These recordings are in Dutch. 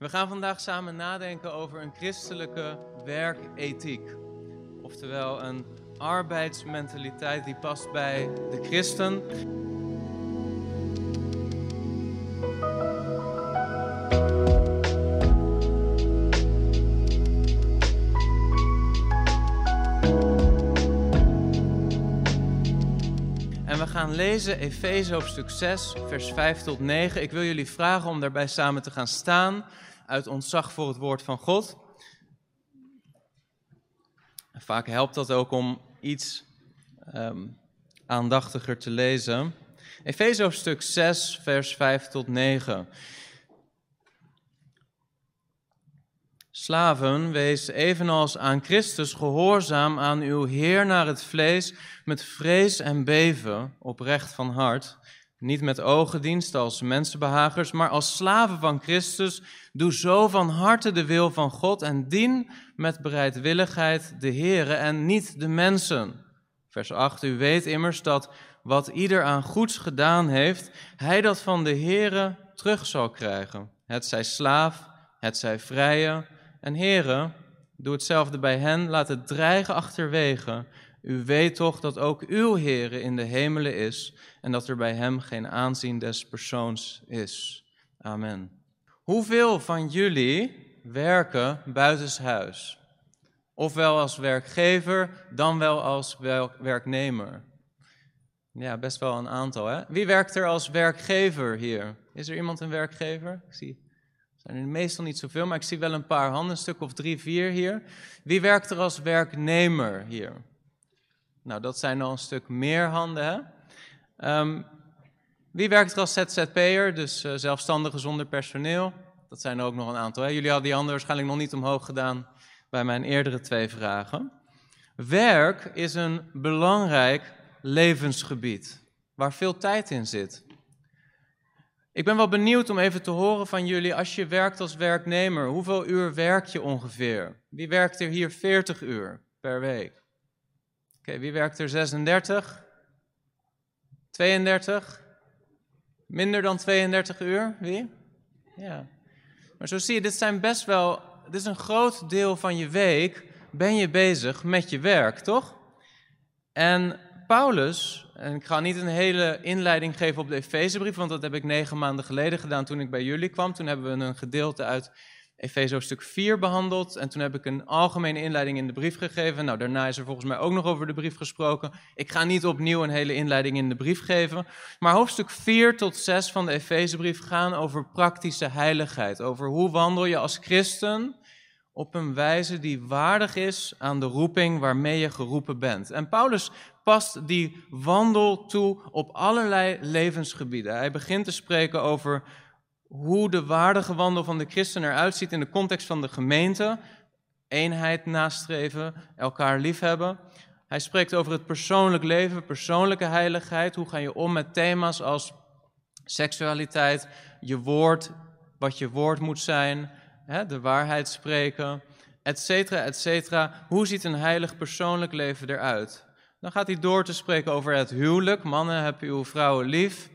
We gaan vandaag samen nadenken over een christelijke werkethiek. Oftewel een arbeidsmentaliteit die past bij de christen. Lezen Efeze hoofdstuk 6, vers 5 tot 9. Ik wil jullie vragen om daarbij samen te gaan staan uit ontzag voor het woord van God. Vaak helpt dat ook om iets um, aandachtiger te lezen. Efeze hoofdstuk 6, vers 5 tot 9. Slaven, wees evenals aan Christus gehoorzaam aan uw Heer naar het vlees, met vrees en beven, oprecht van hart. Niet met ogendienst als mensenbehagers, maar als slaven van Christus. Doe zo van harte de wil van God en dien met bereidwilligheid de Heere en niet de mensen. Vers 8, u weet immers dat wat ieder aan goeds gedaan heeft, hij dat van de Heere terug zal krijgen. Het zij slaaf, het zij vrije. En Heere, doe hetzelfde bij hen, laat het dreigen achterwege. U weet toch dat ook uw Heere in de hemelen is en dat er bij hem geen aanzien des persoons is. Amen. Hoeveel van jullie werken buitenshuis? Ofwel als werkgever, dan wel als werknemer. Ja, best wel een aantal. Hè? Wie werkt er als werkgever hier? Is er iemand een werkgever? Ik zie, zijn er meestal niet zoveel, maar ik zie wel een paar handen, een stuk of drie, vier hier. Wie werkt er als werknemer hier? Nou, dat zijn al een stuk meer handen. Hè? Um, wie werkt er als ZZP'er, dus uh, zelfstandige zonder personeel? Dat zijn er ook nog een aantal. Hè? Jullie hadden die handen waarschijnlijk nog niet omhoog gedaan bij mijn eerdere twee vragen. Werk is een belangrijk levensgebied waar veel tijd in zit. Ik ben wel benieuwd om even te horen van jullie, als je werkt als werknemer, hoeveel uur werk je ongeveer? Wie werkt er hier 40 uur per week? Oké, wie werkt er 36? 32? Minder dan 32 uur? Wie? Ja. Maar zo zie je, dit zijn best wel, dit is een groot deel van je week, ben je bezig met je werk, toch? En Paulus, en ik ga niet een hele inleiding geven op de Efezebrief, want dat heb ik negen maanden geleden gedaan toen ik bij jullie kwam. Toen hebben we een gedeelte uit Efeze stuk 4 behandeld. En toen heb ik een algemene inleiding in de brief gegeven. Nou, daarna is er volgens mij ook nog over de brief gesproken. Ik ga niet opnieuw een hele inleiding in de brief geven. Maar hoofdstuk 4 tot 6 van de Efezebrief gaan over praktische heiligheid. Over hoe wandel je als christen op een wijze die waardig is aan de roeping waarmee je geroepen bent. En Paulus past die wandel toe op allerlei levensgebieden. Hij begint te spreken over hoe de waardige wandel van de christen eruit ziet in de context van de gemeente. Eenheid nastreven, elkaar liefhebben. Hij spreekt over het persoonlijk leven, persoonlijke heiligheid. Hoe ga je om met thema's als seksualiteit, je woord, wat je woord moet zijn, hè, de waarheid spreken, et cetera, et cetera. Hoe ziet een heilig persoonlijk leven eruit? Dan gaat hij door te spreken over het huwelijk. Mannen, heb uw vrouwen lief.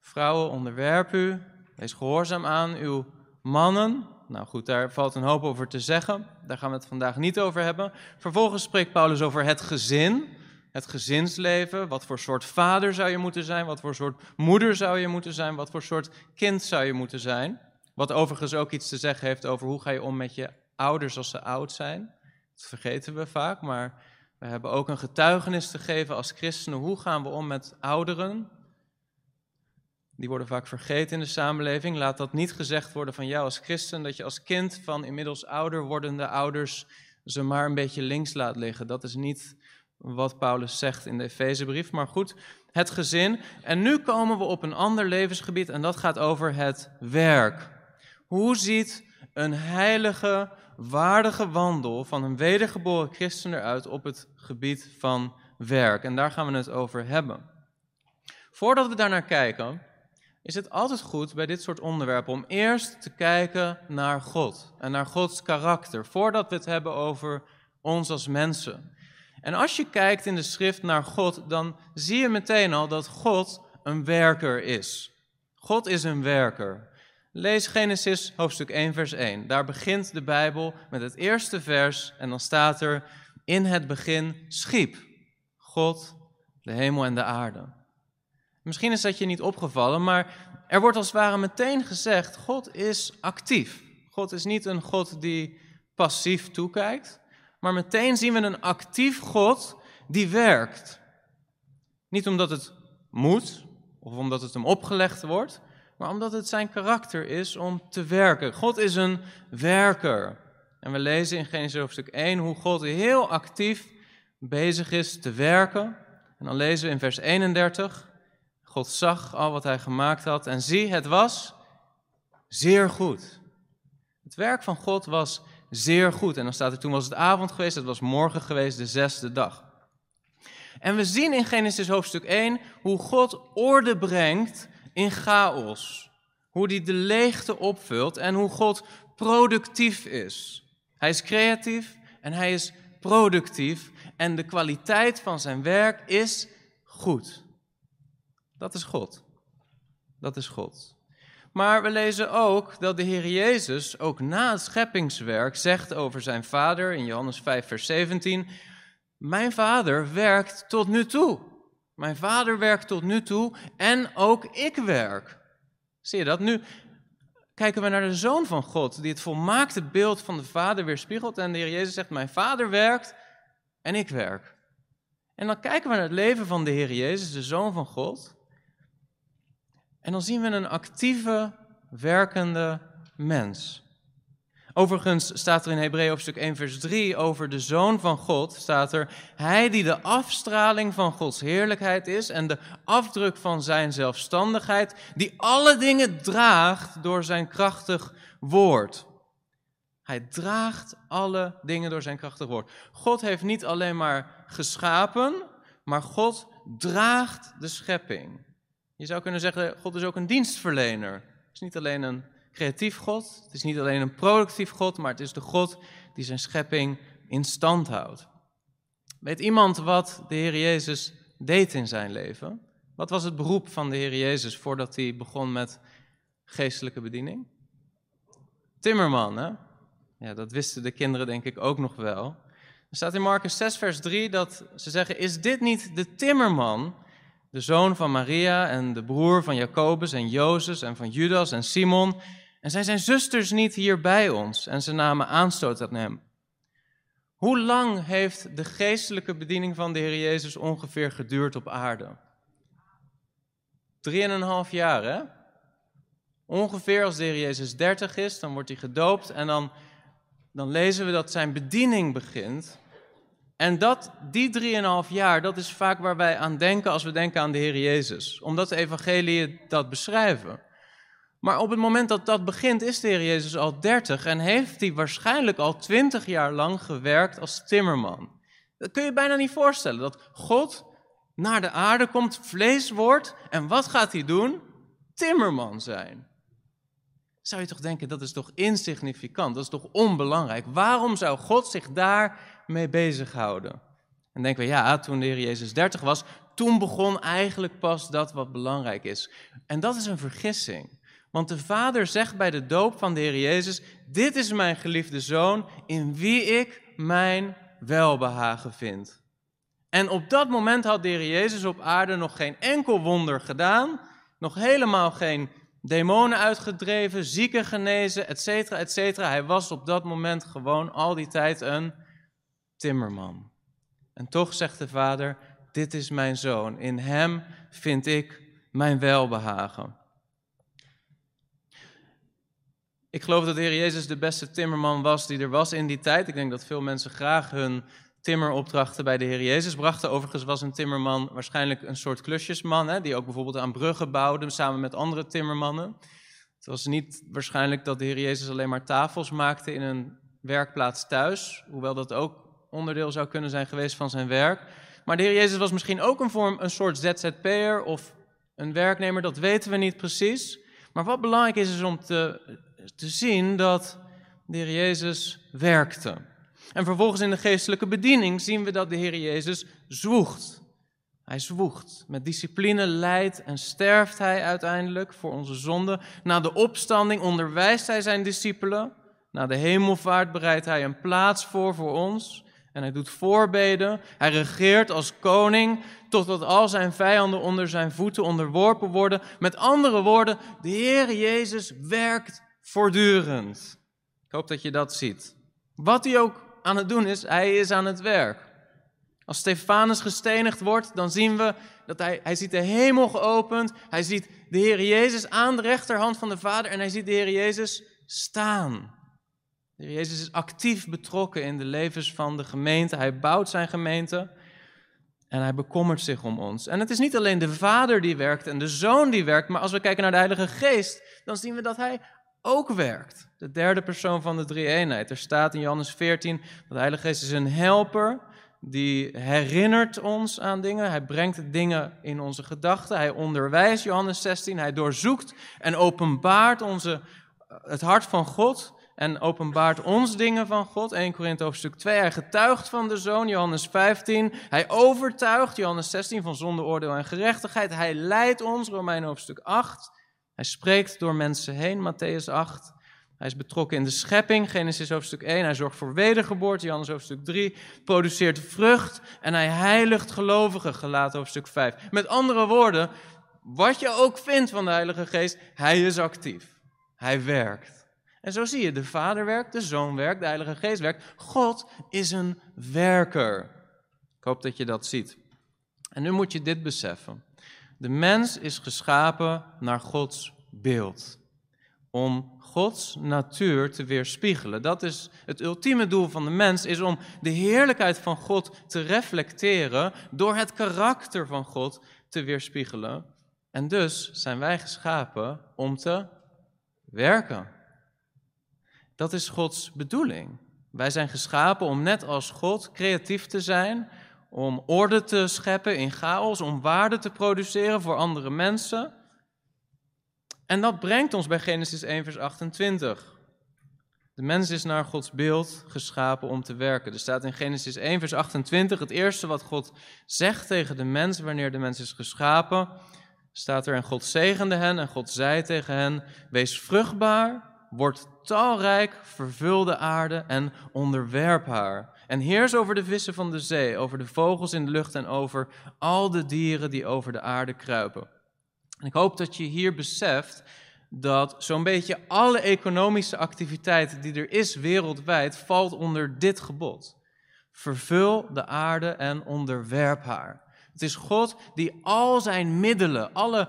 Vrouwen, onderwerp u. Wees gehoorzaam aan uw mannen. Nou goed, daar valt een hoop over te zeggen. Daar gaan we het vandaag niet over hebben. Vervolgens spreekt Paulus over het gezin. Het gezinsleven. Wat voor soort vader zou je moeten zijn? Wat voor soort moeder zou je moeten zijn? Wat voor soort kind zou je moeten zijn? Wat overigens ook iets te zeggen heeft over hoe ga je om met je ouders als ze oud zijn. Dat vergeten we vaak, maar we hebben ook een getuigenis te geven als christenen. Hoe gaan we om met ouderen? Die worden vaak vergeten in de samenleving. Laat dat niet gezegd worden van jou als christen, dat je als kind van inmiddels ouder wordende ouders ze maar een beetje links laat liggen. Dat is niet wat Paulus zegt in de Efezebrief. Maar goed, het gezin. En nu komen we op een ander levensgebied en dat gaat over het werk. Hoe ziet een heilige, waardige wandel van een wedergeboren christen eruit op het gebied van werk? En daar gaan we het over hebben. Voordat we daarnaar kijken, is het altijd goed bij dit soort onderwerpen om eerst te kijken naar God en naar Gods karakter, voordat we het hebben over ons als mensen. En als je kijkt in de schrift naar God, dan zie je meteen al dat God een werker is. God is een werker. Lees Genesis hoofdstuk 1, vers 1. Daar begint de Bijbel met het eerste vers en dan staat er: In het begin schiep God de hemel en de aarde. Misschien is dat je niet opgevallen, maar er wordt als het ware meteen gezegd: God is actief. God is niet een God die passief toekijkt, maar meteen zien we een actief God die werkt. Niet omdat het moet of omdat het hem opgelegd wordt, maar omdat het zijn karakter is om te werken. God is een werker. En we lezen in Genesis hoofdstuk 1 hoe God heel actief bezig is te werken. En dan lezen we in vers 31, God zag al wat hij gemaakt had en zie, het was zeer goed. Het werk van God was zeer goed. En dan staat er, toen was het avond geweest, het was morgen geweest, de zesde dag. En we zien in Genesis hoofdstuk 1 hoe God orde brengt in chaos. Hoe hij de leegte opvult en hoe God productief is. Hij is creatief en hij is productief en de kwaliteit van zijn werk is goed. Dat is God. Dat is God. Maar we lezen ook dat de Heer Jezus ook na het scheppingswerk zegt over zijn Vader in Johannes 5, vers 17: Mijn Vader werkt tot nu toe. Mijn Vader werkt tot nu toe en ook ik werk. Zie je dat? Nu kijken we naar de Zoon van God, die het volmaakte beeld van de Vader weerspiegelt. En de Heer Jezus zegt: Mijn Vader werkt en ik werk. En dan kijken we naar het leven van de Heer Jezus, de Zoon van God. En dan zien we een actieve, werkende mens. Overigens staat er in Hebreeën hoofdstuk 1 vers 3 over de Zoon van God, staat er, Hij die de afstraling van Gods heerlijkheid is en de afdruk van zijn zelfstandigheid, die alle dingen draagt door zijn krachtig woord. Hij draagt alle dingen door zijn krachtig woord. God heeft niet alleen maar geschapen, maar God draagt de schepping. Je zou kunnen zeggen, God is ook een dienstverlener. Het is niet alleen een creatief God, het is niet alleen een productief God, maar het is de God die zijn schepping in stand houdt. Weet iemand wat de Heer Jezus deed in zijn leven? Wat was het beroep van de Heer Jezus voordat hij begon met geestelijke bediening? Timmerman, hè? Ja, dat wisten de kinderen denk ik ook nog wel. Er staat in Marcus 6, vers 3 dat ze zeggen: Is dit niet de timmerman de zoon van Maria en de broer van Jacobus en Jozef en van Judas en Simon. En zijn zijn zusters niet hier bij ons? En ze namen aanstoot aan hem. Hoe lang heeft de geestelijke bediening van de Heer Jezus ongeveer geduurd op aarde? Drieënhalf jaar, hè? Ongeveer als de Heer Jezus dertig is, dan wordt hij gedoopt en dan, dan lezen we dat zijn bediening begint. En dat, die drieënhalf jaar, dat is vaak waar wij aan denken als we denken aan de Heer Jezus. Omdat de evangelieën dat beschrijven. Maar op het moment dat dat begint, is de Heer Jezus al dertig en heeft hij waarschijnlijk al twintig jaar lang gewerkt als timmerman. Dat kun je bijna niet voorstellen, dat God naar de aarde komt, vlees wordt en wat gaat hij doen? Timmerman zijn. Zou je toch denken, dat is toch insignificant, dat is toch onbelangrijk? Waarom zou God zich daar mee bezighouden. En denken we, ja, toen de Heer Jezus 30 was, toen begon eigenlijk pas dat wat belangrijk is. En dat is een vergissing. Want de Vader zegt bij de doop van de Heer Jezus: Dit is mijn geliefde zoon, in wie ik mijn welbehagen vind. En op dat moment had de Heer Jezus op aarde nog geen enkel wonder gedaan, nog helemaal geen demonen uitgedreven, zieken genezen, et cetera, et cetera. Hij was op dat moment gewoon al die tijd een timmerman. En toch zegt de vader, dit is mijn zoon, in hem vind ik mijn welbehagen. Ik geloof dat de Heer Jezus de beste timmerman was die er was in die tijd. Ik denk dat veel mensen graag hun timmeropdrachten bij de Heer Jezus brachten. Overigens was een timmerman waarschijnlijk een soort klusjesman, hè, die ook bijvoorbeeld aan bruggen bouwde samen met andere timmermannen. Het was niet waarschijnlijk dat de Heer Jezus alleen maar tafels maakte in een werkplaats thuis, hoewel dat ook onderdeel zou kunnen zijn geweest van zijn werk. Maar de Heer Jezus was misschien ook een, vorm, een soort ZZP'er of een werknemer, dat weten we niet precies. Maar wat belangrijk is, is om te, te zien dat de Heer Jezus werkte. En vervolgens in de geestelijke bediening zien we dat de Heer Jezus zwoegt. Hij zwoegt. Met discipline leidt en sterft hij uiteindelijk voor onze zonde. Na de opstanding onderwijst hij zijn discipelen. Na de hemelvaart bereidt hij een plaats voor voor ons. En hij doet voorbeden. Hij regeert als koning totdat al zijn vijanden onder zijn voeten onderworpen worden. Met andere woorden, de Heer Jezus werkt voortdurend. Ik hoop dat je dat ziet. Wat hij ook aan het doen is, hij is aan het werk. Als Stefanus gestenigd wordt, dan zien we dat hij, hij ziet de hemel geopend. Hij ziet de Heer Jezus aan de rechterhand van de Vader en hij ziet de Heer Jezus staan. De Heer Jezus is actief betrokken in de levens van de gemeente. Hij bouwt zijn gemeente en hij bekommert zich om ons. En het is niet alleen de Vader die werkt en de Zoon die werkt, maar als we kijken naar de Heilige Geest, dan zien we dat hij ook werkt. De derde persoon van de drie-eenheid. Er staat in Johannes 14 dat de Heilige Geest is een helper die herinnert ons aan dingen. Hij brengt dingen in onze gedachten. Hij onderwijst, Johannes 16. Hij doorzoekt en openbaart onze, het hart van God. En openbaart ons dingen van God. 1 Korinthe hoofdstuk 2. Hij getuigt van de Zoon, Johannes 15. Hij overtuigt, Johannes 16, van zonde, oordeel en gerechtigheid. Hij leidt ons, Romein hoofdstuk 8. Hij spreekt door mensen heen, Matthäus 8. Hij is betrokken in de schepping, Genesis hoofdstuk 1. Hij zorgt voor wedergeboorte, Johannes hoofdstuk 3. Produceert vrucht en hij heiligt gelovigen, Gelaten hoofdstuk 5. Met andere woorden, wat je ook vindt van de Heilige Geest, hij is actief. Hij werkt. En zo zie je, de Vader werkt, de Zoon werkt, de Heilige Geest werkt. God is een werker. Ik hoop dat je dat ziet. En nu moet je dit beseffen. De mens is geschapen naar Gods beeld. Om Gods natuur te weerspiegelen. Dat is het ultieme doel van de mens, is om de heerlijkheid van God te reflecteren door het karakter van God te weerspiegelen. En dus zijn wij geschapen om te werken. Dat is Gods bedoeling. Wij zijn geschapen om net als God creatief te zijn, om orde te scheppen in chaos, om waarde te produceren voor andere mensen. En dat brengt ons bij Genesis 1, vers 28. De mens is naar Gods beeld geschapen om te werken. Er staat in Genesis 1, vers 28, het eerste wat God zegt tegen de mens wanneer de mens is geschapen, staat er en God zegende hen en God zei tegen hen, wees vruchtbaar, word talrijk, vervul de aarde en onderwerp haar. En heers over de vissen van de zee, over de vogels in de lucht en over al de dieren die over de aarde kruipen. En ik hoop dat je hier beseft dat zo'n beetje alle economische activiteit die er is wereldwijd valt onder dit gebod. Vervul de aarde en onderwerp haar. Het is God die al zijn middelen, alle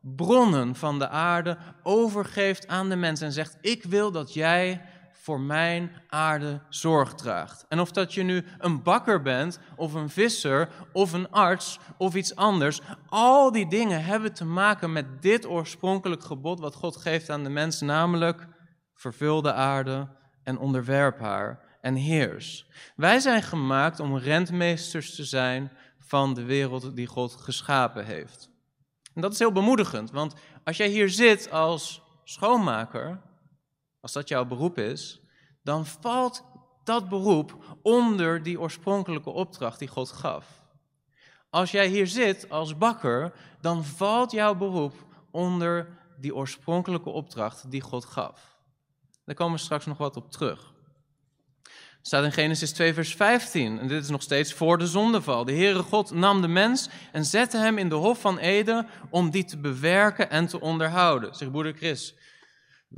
bronnen van de aarde overgeeft aan de mens en zegt: Ik wil dat jij voor mijn aarde zorg draagt. En of dat je nu een bakker bent, of een visser, of een arts, of iets anders, al die dingen hebben te maken met dit oorspronkelijk gebod wat God geeft aan de mens, namelijk vervul de aarde en onderwerp haar en heers. Wij zijn gemaakt om rentmeesters te zijn van de wereld die God geschapen heeft. En dat is heel bemoedigend, want als jij hier zit als schoonmaker, als dat jouw beroep is, dan valt dat beroep onder die oorspronkelijke opdracht die God gaf. Als jij hier zit als bakker, dan valt jouw beroep onder die oorspronkelijke opdracht die God gaf. Daar komen we straks nog wat op terug. Het staat in Genesis 2, vers 15. En dit is nog steeds voor de zondeval. De Heere God nam de mens en zette hem in de hof van Eden om die te bewerken en te onderhouden. Zeg broeder Chris,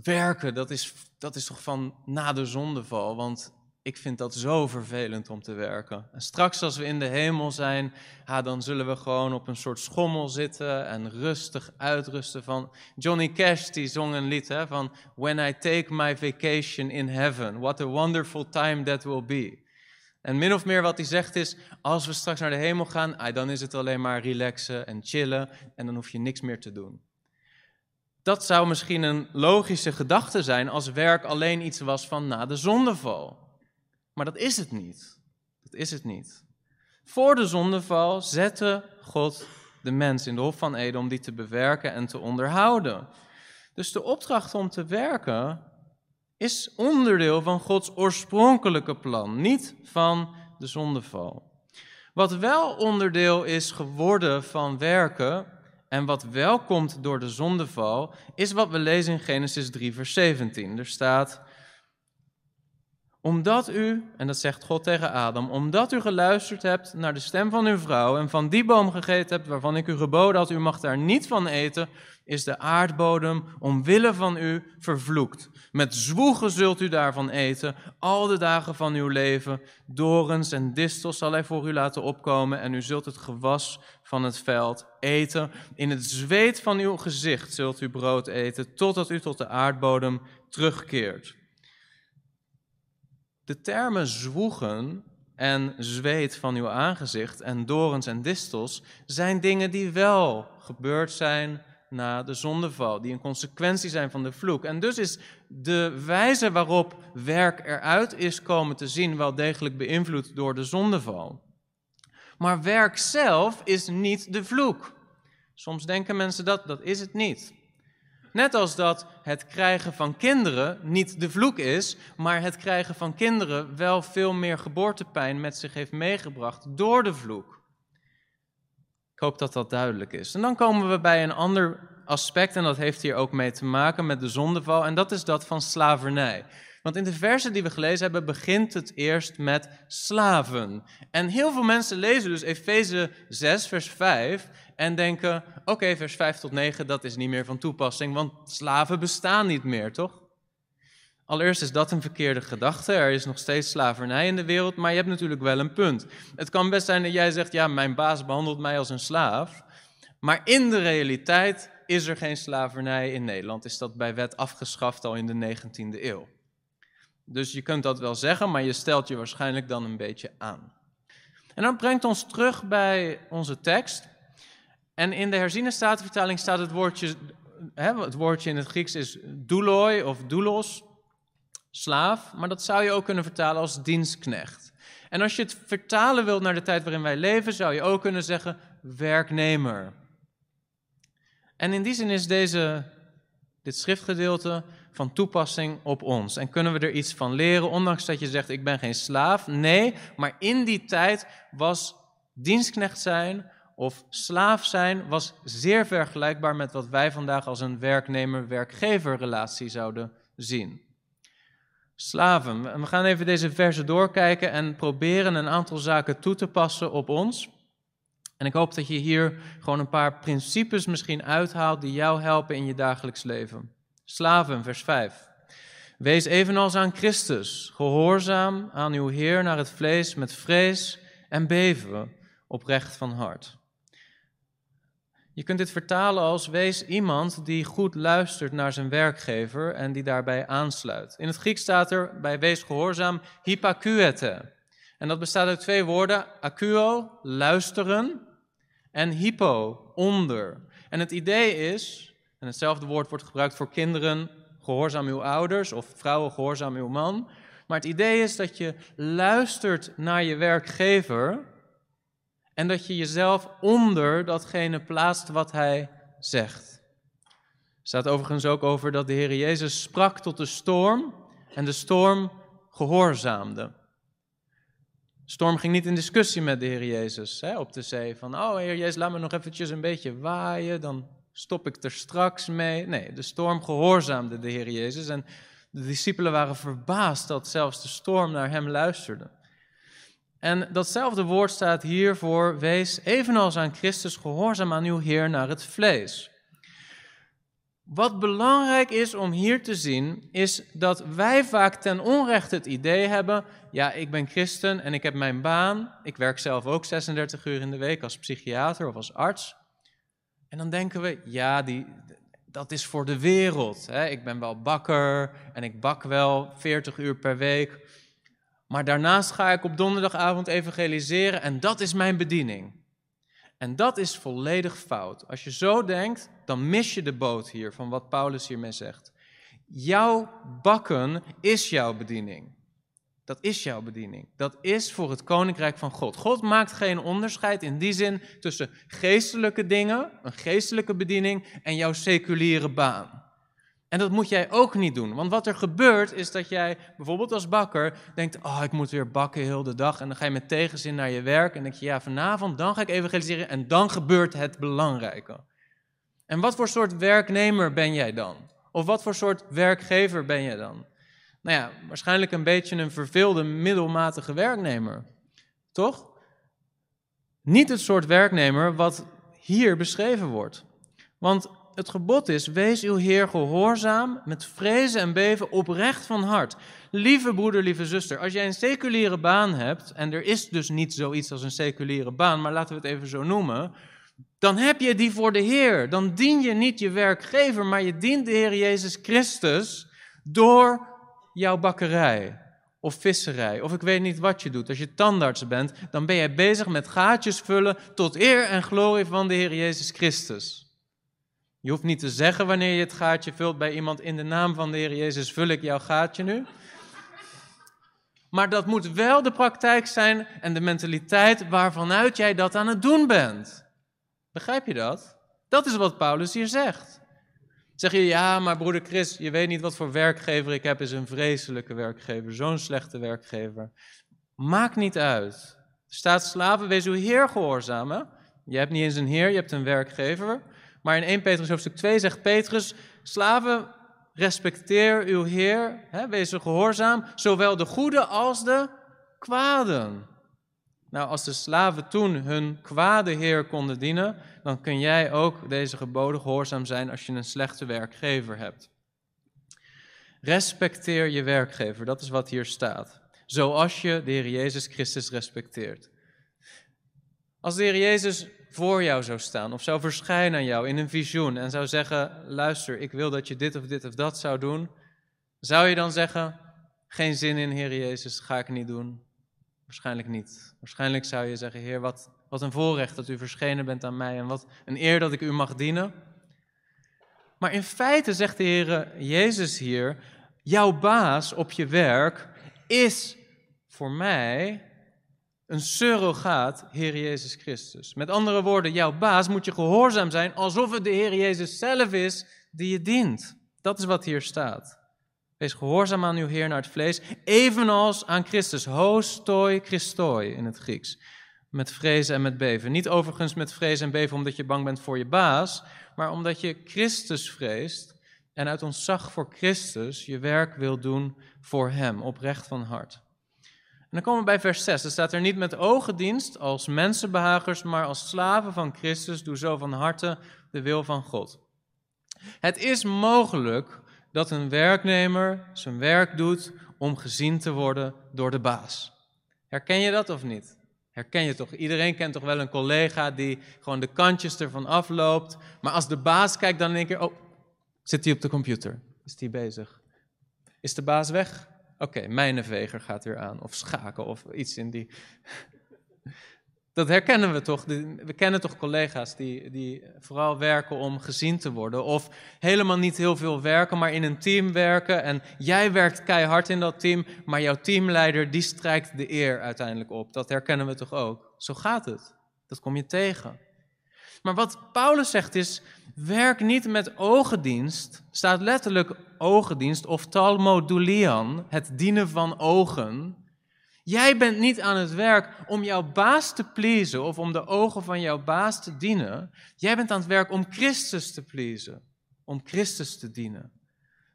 werken, dat is, dat is toch van na de zondeval, want ik vind dat zo vervelend om te werken. En straks als we in de hemel zijn, ja, dan zullen we gewoon op een soort schommel zitten en rustig uitrusten van... Johnny Cash die zong een lied hè, van When I take my vacation in heaven, what a wonderful time that will be. En min of meer wat hij zegt is, als we straks naar de hemel gaan, ah, dan is het alleen maar relaxen en chillen en dan hoef je niks meer te doen. Dat zou misschien een logische gedachte zijn als werk alleen iets was van na de zondeval. Maar dat is het niet. Dat is het niet. Voor de zondeval zette God de mens in de Hof van Eden om die te bewerken en te onderhouden. Dus de opdracht om te werken is onderdeel van Gods oorspronkelijke plan, niet van de zondeval. Wat wel onderdeel is geworden van werken en wat wel komt door de zondeval, is wat we lezen in Genesis 3, vers 17. Er staat, omdat u, en dat zegt God tegen Adam, omdat u geluisterd hebt naar de stem van uw vrouw en van die boom gegeten hebt waarvan ik u geboden had, u mag daar niet van eten, is de aardbodem omwille van u vervloekt. Met zwoegen zult u daarvan eten, al de dagen van uw leven. Dorens en distels zal hij voor u laten opkomen en u zult het gewas van het veld eten. In het zweet van uw gezicht zult u brood eten, totdat u tot de aardbodem terugkeert. De termen zwoegen en zweet van uw aangezicht en dorens en distels zijn dingen die wel gebeurd zijn na de zondeval, die een consequentie zijn van de vloek. En dus is de wijze waarop werk eruit is komen te zien wel degelijk beïnvloed door de zondeval. Maar werk zelf is niet de vloek. Soms denken mensen dat, dat is het niet. Net als dat het krijgen van kinderen niet de vloek is, maar het krijgen van kinderen wel veel meer geboortepijn met zich heeft meegebracht door de vloek. Ik hoop dat dat duidelijk is. En dan komen we bij een ander aspect, en dat heeft hier ook mee te maken met de zondeval, en dat is dat van slavernij. Want in de versen die we gelezen hebben, begint het eerst met slaven. En heel veel mensen lezen dus Efeze 6, vers 5 en denken: oké, vers 5 tot 9, dat is niet meer van toepassing, want slaven bestaan niet meer, toch? Allereerst is dat een verkeerde gedachte. Er is nog steeds slavernij in de wereld, maar je hebt natuurlijk wel een punt. Het kan best zijn dat jij zegt: ja, mijn baas behandelt mij als een slaaf. Maar in de realiteit is er geen slavernij in Nederland. Is dat bij wet afgeschaft al in de 19e eeuw. Dus je kunt dat wel zeggen, maar je stelt je waarschijnlijk dan een beetje aan. En dat brengt ons terug bij onze tekst. En in de herziene statenvertaling staat het woordje, het woordje in het Grieks is douloi of doulos, slaaf, maar dat zou je ook kunnen vertalen als dienstknecht. En als je het vertalen wilt naar de tijd waarin wij leven, zou je ook kunnen zeggen werknemer. En in die zin is deze, dit schriftgedeelte van toepassing op ons. En kunnen we er iets van leren, ondanks dat je zegt ik ben geen slaaf? Nee, maar in die tijd was dienstknecht zijn of slaaf zijn was zeer vergelijkbaar met wat wij vandaag als een werknemer-werkgever relatie zouden zien. Slaven. We gaan even deze verse doorkijken en proberen een aantal zaken toe te passen op ons. En ik hoop dat je hier gewoon een paar principes misschien uithaalt die jou helpen in je dagelijks leven. Slaven, vers 5. Wees evenals aan Christus, gehoorzaam aan uw Heer naar het vlees met vrees en beven, oprecht van hart. Je kunt dit vertalen als wees iemand die goed luistert naar zijn werkgever en die daarbij aansluit. In het Grieks staat er bij wees gehoorzaam hypakuete. En dat bestaat uit twee woorden, akuo, luisteren, en hypo, onder. En het idee is, en hetzelfde woord wordt gebruikt voor kinderen, gehoorzaam uw ouders, of vrouwen, gehoorzaam uw man. Maar het idee is dat je luistert naar je werkgever en dat je jezelf onder datgene plaatst wat hij zegt. Er staat overigens ook over dat de Heer Jezus sprak tot de storm en de storm gehoorzaamde. De storm ging niet in discussie met de Heer Jezus hè, op de zee. Van, oh Heer Jezus, laat me nog eventjes een beetje waaien, dan stop ik er straks mee. Nee, de storm gehoorzaamde de Heer Jezus. En de discipelen waren verbaasd dat zelfs de storm naar hem luisterde. En datzelfde woord staat hier voor: wees evenals aan Christus gehoorzaam aan uw Heer naar het vlees. Wat belangrijk is om hier te zien, is dat wij vaak ten onrechte het idee hebben: ja, ik ben christen en ik heb mijn baan. Ik werk zelf ook 36 uur in de week als psychiater of als arts. En dan denken we: ja, die, dat is voor de wereld. Hè? Ik ben wel bakker en ik bak wel 40 uur per week. Maar daarnaast ga ik op donderdagavond evangeliseren en dat is mijn bediening. En dat is volledig fout. Als je zo denkt, dan mis je de boot hier van wat Paulus hiermee zegt. Jouw bakken is jouw bediening. Dat is jouw bediening. Dat is voor het koninkrijk van God. God maakt geen onderscheid in die zin tussen geestelijke dingen, een geestelijke bediening en jouw seculiere baan. En dat moet jij ook niet doen. Want wat er gebeurt is dat jij bijvoorbeeld als bakker denkt: Oh, ik moet weer bakken heel de dag. En dan ga je met tegenzin naar je werk. En denk je: Ja, vanavond dan ga ik evangeliseren. En dan gebeurt het belangrijke. En wat voor soort werknemer ben jij dan? Of wat voor soort werkgever ben je dan? Nou ja, waarschijnlijk een beetje een verveelde, middelmatige werknemer. Toch? Niet het soort werknemer wat hier beschreven wordt. Want het gebod is: wees uw Heer gehoorzaam, met vrezen en beven, oprecht van hart. Lieve broeder, lieve zuster, als jij een seculiere baan hebt, en er is dus niet zoiets als een seculiere baan, maar laten we het even zo noemen, dan heb je die voor de Heer. Dan dien je niet je werkgever, maar je dient de Heer Jezus Christus door jouw bakkerij of visserij, of ik weet niet wat je doet. Als je tandarts bent, dan ben je bezig met gaatjes vullen tot eer en glorie van de Heer Jezus Christus. Je hoeft niet te zeggen wanneer je het gaatje vult bij iemand in de naam van de Heer Jezus, vul ik jouw gaatje nu. Maar dat moet wel de praktijk zijn en de mentaliteit waarvanuit jij dat aan het doen bent. Begrijp je dat? Dat is wat Paulus hier zegt. Zeg je, ja, maar broeder Chris, je weet niet wat voor werkgever ik heb, is een vreselijke werkgever, zo'n slechte werkgever. Maakt niet uit. Er staat slaven, wees uw heer gehoorzaam. Je hebt niet eens een heer, je hebt een werkgever. Maar in 1 Petrus hoofdstuk 2 zegt Petrus, slaven, respecteer uw heer, hè, wees gehoorzaam, zowel de goede als de kwaden. Nou, als de slaven toen hun kwade heer konden dienen, dan kun jij ook deze geboden gehoorzaam zijn als je een slechte werkgever hebt. Respecteer je werkgever, dat is wat hier staat. Zoals je de Heer Jezus Christus respecteert. Als de Heer Jezus voor jou zou staan of zou verschijnen aan jou in een visioen en zou zeggen: Luister, ik wil dat je dit of dit of dat zou doen, zou je dan zeggen: Geen zin in, Heer Jezus, ga ik niet doen? Waarschijnlijk niet. Waarschijnlijk zou je zeggen: Heer, wat, wat een voorrecht dat u verschenen bent aan mij en wat een eer dat ik u mag dienen. Maar in feite zegt de Heer Jezus hier: Jouw baas op je werk is voor mij een surrogaat, Heer Jezus Christus. Met andere woorden, jouw baas moet je gehoorzaam zijn alsof het de Heer Jezus zelf is die je dient. Dat is wat hier staat. Wees gehoorzaam aan uw Heer naar het vlees, evenals aan Christus. Hostoi Christoi in het Grieks. Met vrezen en met beven. Niet overigens met vrezen en beven omdat je bang bent voor je baas, maar omdat je Christus vreest en uit ontzag voor Christus je werk wil doen voor Hem, oprecht van hart. En dan komen we bij vers 6. Er staat er niet met ogendienst als mensenbehagers, maar als slaven van Christus. Doe zo van harte de wil van God. Het is mogelijk dat een werknemer zijn werk doet om gezien te worden door de baas. Herken je dat of niet? Herken je toch? Iedereen kent toch wel een collega die gewoon de kantjes ervan afloopt. Maar als de baas kijkt, dan denk je: oh, zit hij op de computer? Is hij bezig? Is de baas weg? Oké, okay, mijnenveger gaat weer aan, of schaken, of iets in die. Dat herkennen we toch? We kennen toch collega's die, die vooral werken om gezien te worden. Of helemaal niet heel veel werken, maar in een team werken. En jij werkt keihard in dat team, maar jouw teamleider die strijkt de eer uiteindelijk op. Dat herkennen we toch ook? Zo gaat het. Dat kom je tegen. Maar wat Paulus zegt is, werk niet met ogendienst, staat letterlijk ogendienst of talmodulian, het dienen van ogen. Jij bent niet aan het werk om jouw baas te pleasen of om de ogen van jouw baas te dienen. Jij bent aan het werk om Christus te pleasen, om Christus te dienen.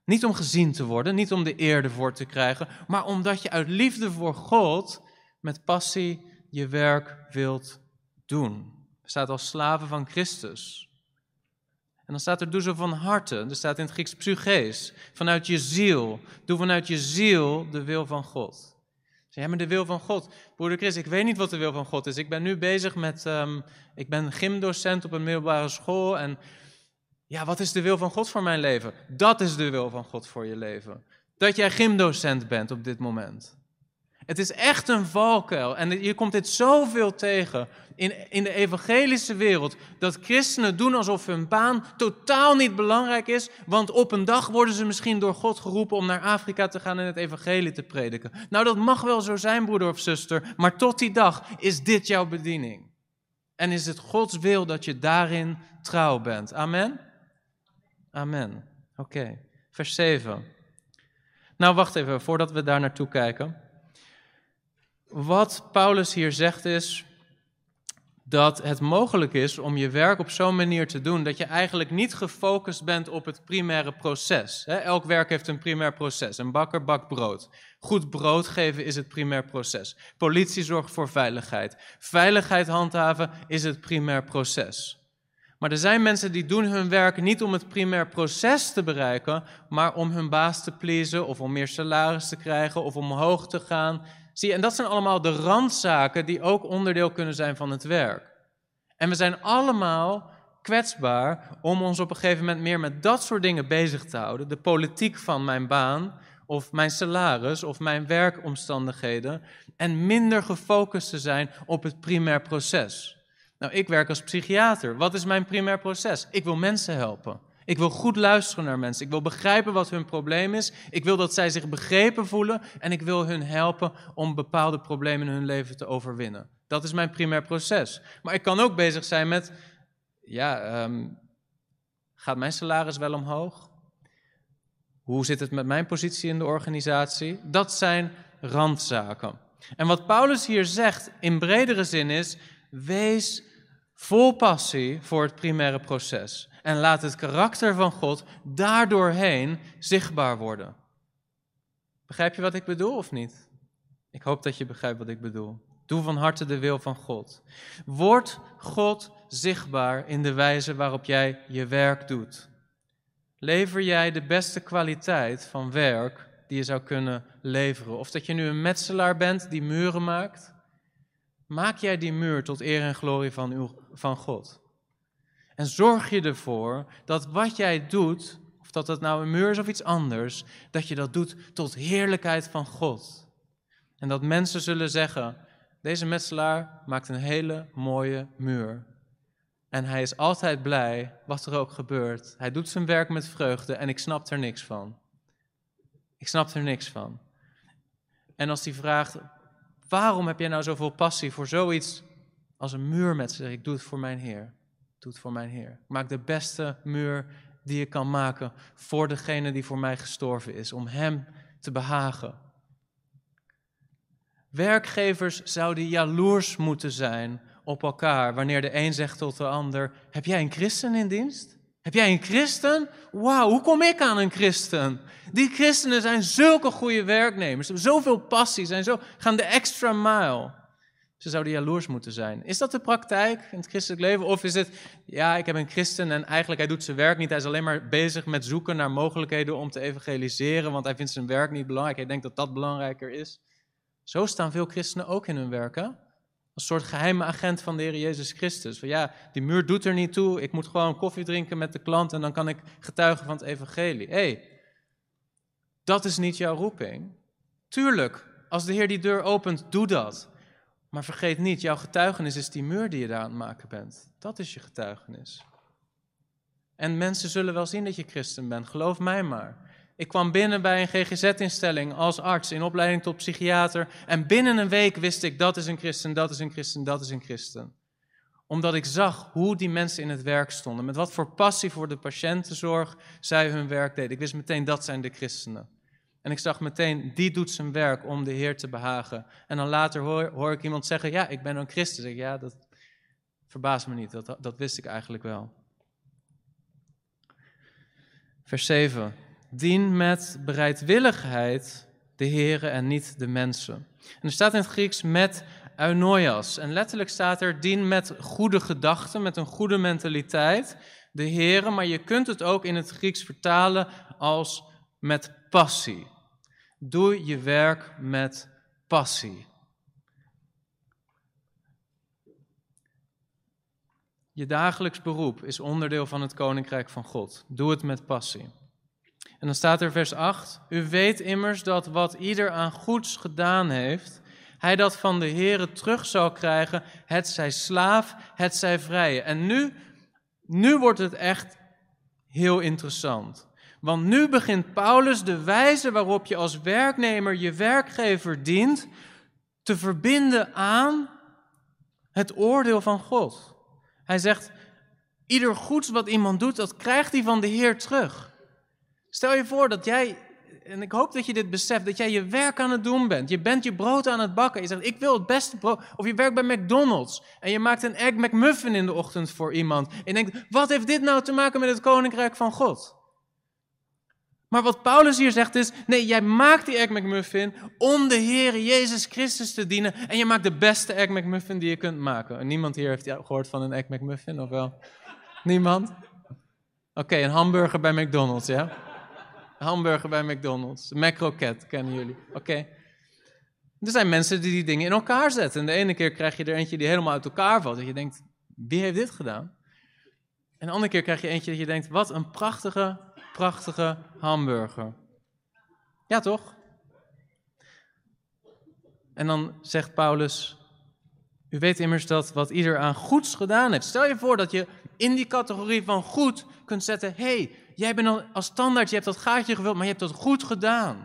Niet om gezien te worden, niet om de eer ervoor te krijgen, maar omdat je uit liefde voor God met passie je werk wilt doen staat als slaven van Christus. En dan staat er doe zo van harte. Er staat in het Grieks psyches. Vanuit je ziel. Doe vanuit je ziel de wil van God. Ja, maar de wil van God. Broeder Chris, ik weet niet wat de wil van God is. Ik ben nu bezig met. Um, ik ben gymdocent op een middelbare school. En ja, wat is de wil van God voor mijn leven? Dat is de wil van God voor je leven. Dat jij gymdocent bent op dit moment. Het is echt een valkuil. En je komt dit zoveel tegen in, in de evangelische wereld. Dat christenen doen alsof hun baan totaal niet belangrijk is. Want op een dag worden ze misschien door God geroepen om naar Afrika te gaan en het evangelie te prediken. Nou, dat mag wel zo zijn, broeder of zuster. Maar tot die dag is dit jouw bediening. En is het Gods wil dat je daarin trouw bent. Amen? Amen. Oké. Vers 7. Nou, wacht even voordat we daar naartoe kijken. Wat Paulus hier zegt is dat het mogelijk is om je werk op zo'n manier te doen dat je eigenlijk niet gefocust bent op het primaire proces. Elk werk heeft een primair proces. Een bakker bakt brood. Goed brood geven is het primair proces. Politie zorgt voor veiligheid. Veiligheid handhaven is het primair proces. Maar er zijn mensen die doen hun werk niet om het primair proces te bereiken, maar om hun baas te pleasen of om meer salaris te krijgen of omhoog te gaan. Zie en dat zijn allemaal de randzaken die ook onderdeel kunnen zijn van het werk. En we zijn allemaal kwetsbaar om ons op een gegeven moment meer met dat soort dingen bezig te houden. De politiek van mijn baan, of mijn salaris, of mijn werkomstandigheden. En minder gefocust te zijn op het primair proces. Nou, ik werk als psychiater. Wat is mijn primair proces? Ik wil mensen helpen. Ik wil goed luisteren naar mensen. Ik wil begrijpen wat hun probleem is. Ik wil dat zij zich begrepen voelen. En ik wil hun helpen om bepaalde problemen in hun leven te overwinnen. Dat is mijn primair proces. Maar ik kan ook bezig zijn met: ja, um, gaat mijn salaris wel omhoog? Hoe zit het met mijn positie in de organisatie? Dat zijn randzaken. En wat Paulus hier zegt in bredere zin is: wees vol passie voor het primaire proces. En laat het karakter van God daardoorheen zichtbaar worden. Begrijp je wat ik bedoel of niet? Ik hoop dat je begrijpt wat ik bedoel. Doe van harte de wil van God. Word God zichtbaar in de wijze waarop jij je werk doet. Lever jij de beste kwaliteit van werk die je zou kunnen leveren? Of dat je nu een metselaar bent die muren maakt, maak jij die muur tot eer en glorie van, uw, van God. En zorg je ervoor dat wat jij doet, of dat het nou een muur is of iets anders, dat je dat doet tot heerlijkheid van God. En dat mensen zullen zeggen: deze metselaar maakt een hele mooie muur. En hij is altijd blij, wat er ook gebeurt. Hij doet zijn werk met vreugde en ik snap er niks van. Ik snap er niks van. En als hij vraagt, Waarom heb jij nou zoveel passie voor zoiets als een muur met zich? Ik doe het voor mijn Heer. Ik doe het voor mijn Heer. Ik maak de beste muur die je kan maken voor degene die voor mij gestorven is, om Hem te behagen. Werkgevers zouden jaloers moeten zijn op elkaar wanneer de een zegt tot de ander: Heb jij een christen in dienst? Heb jij een christen? Wauw, hoe kom ik aan een christen? Die christenen zijn zulke goede werknemers. Ze hebben zoveel passie, zijn zo, gaan de extra mile. Ze zouden jaloers moeten zijn. Is dat de praktijk in het christelijk leven? Of is het, ja, ik heb een christen en eigenlijk hij doet zijn werk niet. Hij is alleen maar bezig met zoeken naar mogelijkheden om te evangeliseren, want hij vindt zijn werk niet belangrijk. Hij denkt dat dat belangrijker is. Zo staan veel christenen ook in hun werk, hè? Een soort geheime agent van de Heer Jezus Christus. Van ja, die muur doet er niet toe. Ik moet gewoon koffie drinken met de klant en dan kan ik getuigen van het evangelie. Hé, hey, dat is niet jouw roeping. Tuurlijk, als de Heer die deur opent, doe dat. Maar vergeet niet, jouw getuigenis is die muur die je daar aan het maken bent. Dat is je getuigenis. En mensen zullen wel zien dat je christen bent, geloof mij maar. Ik kwam binnen bij een GGZ-instelling als arts in opleiding tot psychiater. En binnen een week wist ik dat is een christen, dat is een christen, dat is een christen. Omdat ik zag hoe die mensen in het werk stonden. Met wat voor passie voor de patiëntenzorg zij hun werk deden. Ik wist meteen dat zijn de christenen. En ik zag meteen, die doet zijn werk om de Heer te behagen. En dan later hoor, hoor ik iemand zeggen, ja, ik ben een christen. Zeg ja, dat verbaast me niet, dat, dat wist ik eigenlijk wel. Vers 7. Dien met bereidwilligheid de Here en niet de mensen. En er staat in het Grieks met eunoias. En letterlijk staat er dien met goede gedachten, met een goede mentaliteit de Here. Maar je kunt het ook in het Grieks vertalen als met passie. Doe je werk met passie. Je dagelijks beroep is onderdeel van het Koninkrijk van God. Doe het met passie. En dan staat er vers 8: U weet immers dat wat ieder aan goeds gedaan heeft, hij dat van de Heere terug zal krijgen, het zij slaaf, het zij vrije. En nu, nu wordt het echt heel interessant. Want nu begint Paulus de wijze waarop je als werknemer je werkgever dient te verbinden aan het oordeel van God. Hij zegt, ieder goeds wat iemand doet, dat krijgt hij van de Heer terug. Stel je voor dat jij, en ik hoop dat je dit beseft, dat jij je werk aan het doen bent. Je bent je brood aan het bakken. Je zegt, ik wil het beste brood. Of je werkt bij McDonald's en je maakt een Egg McMuffin in de ochtend voor iemand. En je denkt, wat heeft dit nou te maken met het koninkrijk van God? Maar wat Paulus hier zegt is, nee, jij maakt die Egg McMuffin om de Heer Jezus Christus te dienen. En je maakt de beste Egg McMuffin die je kunt maken. En niemand hier heeft gehoord van een Egg McMuffin, of wel? Niemand? Oké, een hamburger bij McDonald's, ja? Hamburger bij McDonald's. Macroket kennen jullie. Oké. Er zijn mensen die die dingen in elkaar zetten. En de ene keer krijg je er eentje die helemaal uit elkaar valt. Dat je denkt, wie heeft dit gedaan? En de andere keer krijg je eentje dat je denkt, wat een prachtige, prachtige hamburger. Ja, toch? En dan zegt Paulus, u weet immers dat wat ieder aan goeds gedaan heeft. Stel je voor dat je in die categorie van goed kunt zetten, hey, jij bent al, als standaard, je hebt dat gaatje gevuld, maar je hebt dat goed gedaan.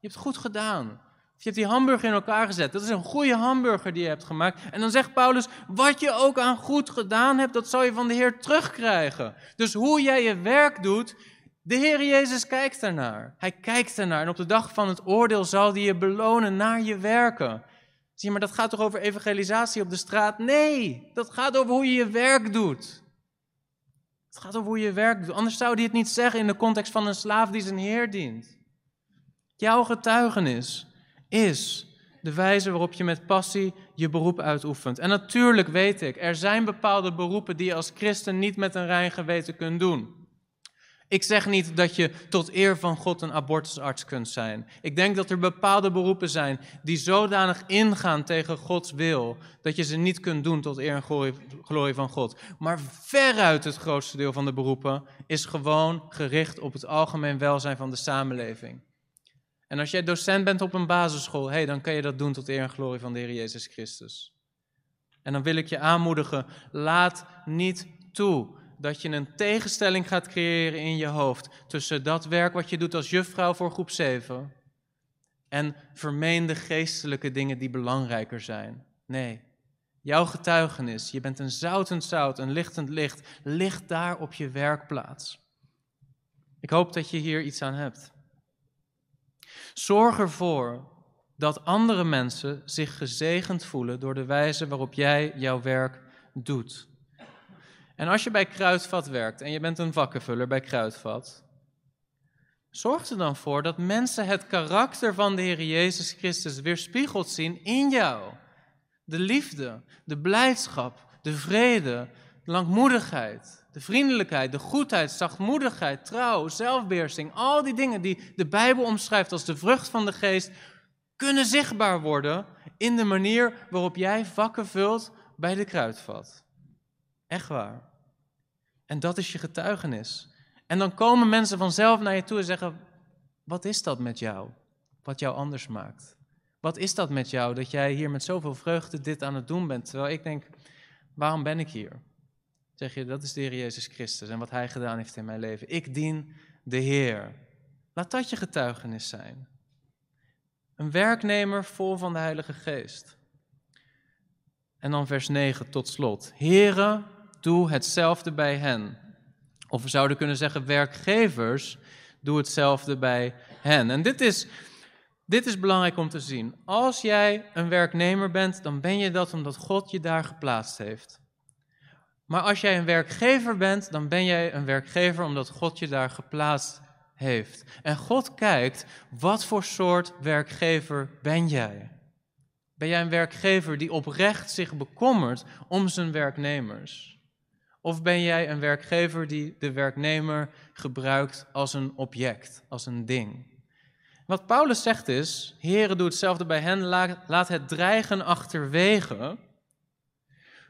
Je hebt het goed gedaan. Je hebt die hamburger in elkaar gezet. Dat is een goede hamburger die je hebt gemaakt. En dan zegt Paulus, wat je ook aan goed gedaan hebt, dat zal je van de Heer terugkrijgen. Dus hoe jij je werk doet, de Heer Jezus kijkt ernaar. Hij kijkt ernaar en op de dag van het oordeel zal hij je belonen naar je werken. Zie je, maar dat gaat toch over evangelisatie op de straat? Nee, dat gaat over hoe je je werk doet. Het gaat over hoe je werk doet. Anders zou hij het niet zeggen in de context van een slaaf die zijn heer dient. Jouw getuigenis is de wijze waarop je met passie je beroep uitoefent. En natuurlijk weet ik, er zijn bepaalde beroepen die je als christen niet met een rein geweten kunt doen. Ik zeg niet dat je tot eer van God een abortusarts kunt zijn. Ik denk dat er bepaalde beroepen zijn die zodanig ingaan tegen Gods wil, dat je ze niet kunt doen tot eer en glorie, van God. Maar veruit het grootste deel van de beroepen is gewoon gericht op het algemeen welzijn van de samenleving. En als jij docent bent op een basisschool, hey, dan kan je dat doen tot eer en glorie van de Heer Jezus Christus. En dan wil ik je aanmoedigen, laat niet toe dat je een tegenstelling gaat creëren in je hoofd tussen dat werk wat je doet als juffrouw voor groep 7 en vermeende geestelijke dingen die belangrijker zijn. Nee, jouw getuigenis, je bent een zoutend zout, een lichtend licht, ligt daar op je werkplaats. Ik hoop dat je hier iets aan hebt. Zorg ervoor dat andere mensen zich gezegend voelen door de wijze waarop jij jouw werk doet. En als je bij Kruidvat werkt en je bent een vakkenvuller bij Kruidvat, zorg er dan voor dat mensen het karakter van de Heer Jezus Christus weerspiegeld zien in jou. De liefde, de blijdschap, de vrede, de langmoedigheid, de vriendelijkheid, de goedheid, zachtmoedigheid, trouw, zelfbeheersing, al die dingen die de Bijbel omschrijft als de vrucht van de geest, kunnen zichtbaar worden in de manier waarop jij vakken vult bij de kruidvat. Echt waar. En dat is je getuigenis. En dan komen mensen vanzelf naar je toe en zeggen: Wat is dat met jou? Wat jou anders maakt? Wat is dat met jou dat jij hier met zoveel vreugde dit aan het doen bent? Terwijl ik denk: Waarom ben ik hier? Zeg je, dat is de Heer Jezus Christus en wat Hij gedaan heeft in mijn leven. Ik dien de Heer. Laat dat je getuigenis zijn. Een werknemer vol van de Heilige Geest. En dan vers 9 tot slot. Heren, doe hetzelfde bij hen. Of we zouden kunnen zeggen, werkgevers, doe hetzelfde bij hen. En dit is, dit is belangrijk om te zien. Als jij een werknemer bent, dan ben je dat omdat God je daar geplaatst heeft. Maar als jij een werkgever bent, dan ben jij een werkgever omdat God je daar geplaatst heeft. En God kijkt, wat voor soort werkgever ben jij? Ben jij een werkgever die oprecht zich bekommert om zijn werknemers? Of ben jij een werkgever die de werknemer gebruikt als een object, als een ding? Wat Paulus zegt is: Heren, doe hetzelfde bij hen, laat het dreigen achterwege.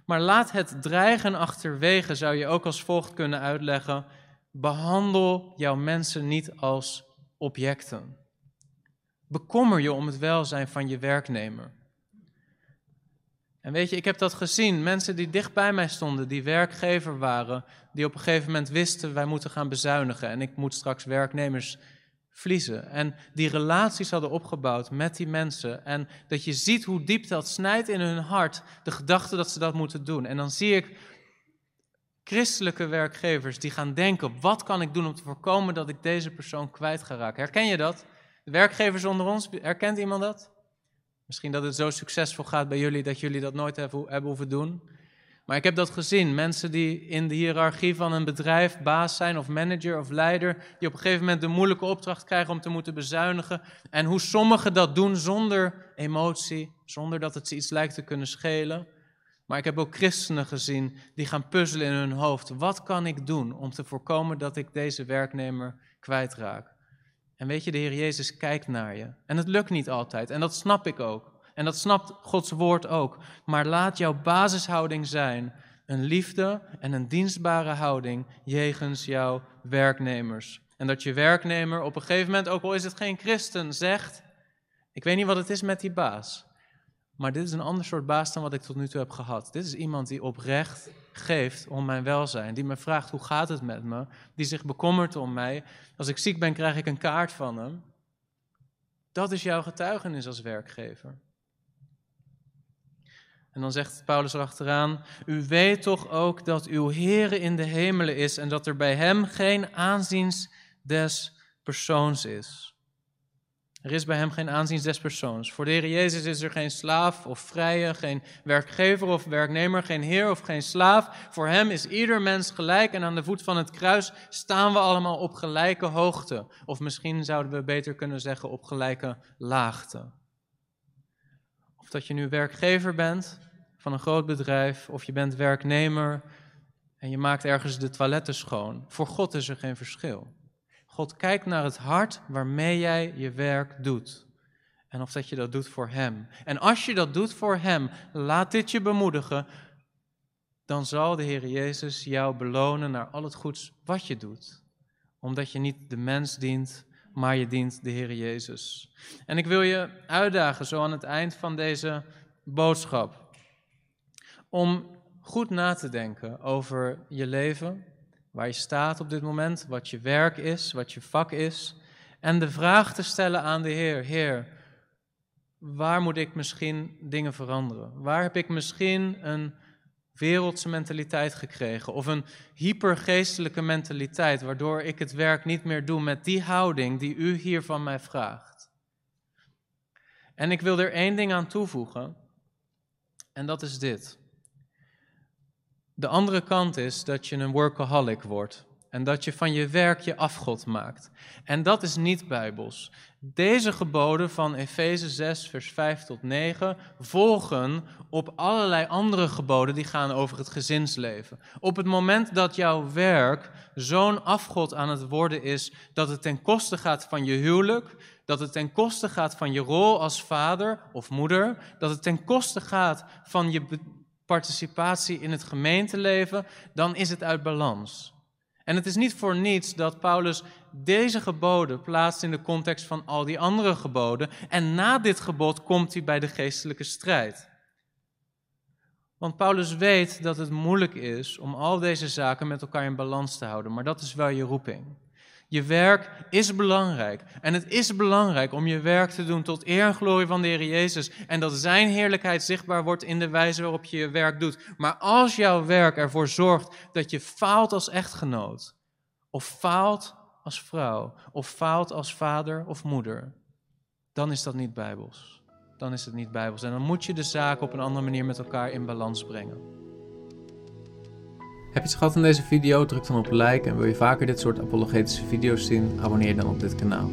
Maar laat het dreigen achterwege zou je ook als volgt kunnen uitleggen: behandel jouw mensen niet als objecten. Bekommer je om het welzijn van je werknemer. En weet je, ik heb dat gezien. Mensen die dicht bij mij stonden, die werkgever waren, die op een gegeven moment wisten, wij moeten gaan bezuinigen en ik moet straks werknemers verliezen. En die relaties hadden opgebouwd met die mensen. En dat je ziet hoe diep dat snijdt in hun hart, de gedachte dat ze dat moeten doen. En dan zie ik Christelijke werkgevers die gaan denken: wat kan ik doen om te voorkomen dat ik deze persoon kwijt ga raken? Herken je dat? De werkgevers onder ons, herkent iemand dat? Misschien dat het zo succesvol gaat bij jullie dat jullie dat nooit hebben hoeven doen. Maar ik heb dat gezien. Mensen die in de hiërarchie van een bedrijf baas zijn, of manager of leider, die op een gegeven moment de moeilijke opdracht krijgen om te moeten bezuinigen. En hoe sommigen dat doen zonder emotie, zonder dat het ze iets lijkt te kunnen schelen. Maar ik heb ook christenen gezien die gaan puzzelen in hun hoofd. Wat kan ik doen om te voorkomen dat ik deze werknemer kwijtraak? En weet je, de Heer Jezus kijkt naar je. En het lukt niet altijd. En dat snap ik ook. En dat snapt Gods woord ook. Maar laat jouw basishouding zijn een liefde en een dienstbare houding jegens jouw werknemers. En dat je werknemer op een gegeven moment, ook al is het geen christen, zegt: Ik weet niet wat het is met die baas. Maar dit is een ander soort baas dan wat ik tot nu toe heb gehad. Dit is iemand die oprecht geeft om mijn welzijn. Die me vraagt hoe gaat het met me. Die zich bekommert om mij. Als ik ziek ben, krijg ik een kaart van hem. Dat is jouw getuigenis als werkgever. En dan zegt Paulus erachteraan: U weet toch ook dat uw Heere in de hemelen is en dat er bij hem geen aanziens des persoons is. Er is bij hem geen aanzien des persoons. Voor de Heer Jezus is er geen slaaf of vrije, geen werkgever of werknemer, geen heer of geen slaaf. Voor hem is ieder mens gelijk en aan de voet van het kruis staan we allemaal op gelijke hoogte. Of misschien zouden we beter kunnen zeggen op gelijke laagte. Of dat je nu werkgever bent van een groot bedrijf, of je bent werknemer en je maakt ergens de toiletten schoon. Voor God is er geen verschil. God kijkt naar het hart waarmee jij je werk doet. En of dat je dat doet voor Hem. En als je dat doet voor Hem, laat dit je bemoedigen. Dan zal de Heer Jezus jou belonen naar al het goeds wat je doet. Omdat je niet de mens dient, maar je dient de Heer Jezus. En ik wil je uitdagen, zo aan het eind van deze boodschap, om goed na te denken over je leven waar je staat op dit moment, wat je werk is, wat je vak is. En de vraag te stellen aan de Heer: Heer, waar moet ik misschien dingen veranderen? Waar heb ik misschien een wereldse mentaliteit gekregen of een hypergeestelijke mentaliteit, waardoor ik het werk niet meer doe met die houding die u hier van mij vraagt? En ik wil er één ding aan toevoegen, en dat is dit. De andere kant is dat je een workaholic wordt en dat je van je werk je afgod maakt. En dat is niet bijbels. Deze geboden van Efeze 6, vers 5 tot 9 volgen op allerlei andere geboden die gaan over het gezinsleven. Op het moment dat jouw werk zo'n afgod aan het worden is dat het ten koste gaat van je huwelijk, dat het ten koste gaat van je rol als vader of moeder, dat het ten koste gaat van je participatie in het gemeenteleven, dan is het uit balans. En het is niet voor niets dat Paulus deze geboden plaatst in de context van al die andere geboden. En na dit gebod komt hij bij de geestelijke strijd. Want Paulus weet dat het moeilijk is om al deze zaken met elkaar in balans te houden, maar dat is wel je roeping. Je werk is belangrijk. En het is belangrijk om je werk te doen tot eer en glorie van de Heer Jezus. En dat Zijn heerlijkheid zichtbaar wordt in de wijze waarop je je werk doet. Maar als jouw werk ervoor zorgt dat je faalt als echtgenoot, of faalt als vrouw, of faalt als vader of moeder, dan is dat niet bijbels. Dan is het niet bijbels. En dan moet je de zaken op een andere manier met elkaar in balans brengen. Heb je het gehad van deze video? Druk dan op like en wil je vaker dit soort apologetische video's zien? Abonneer dan op dit kanaal.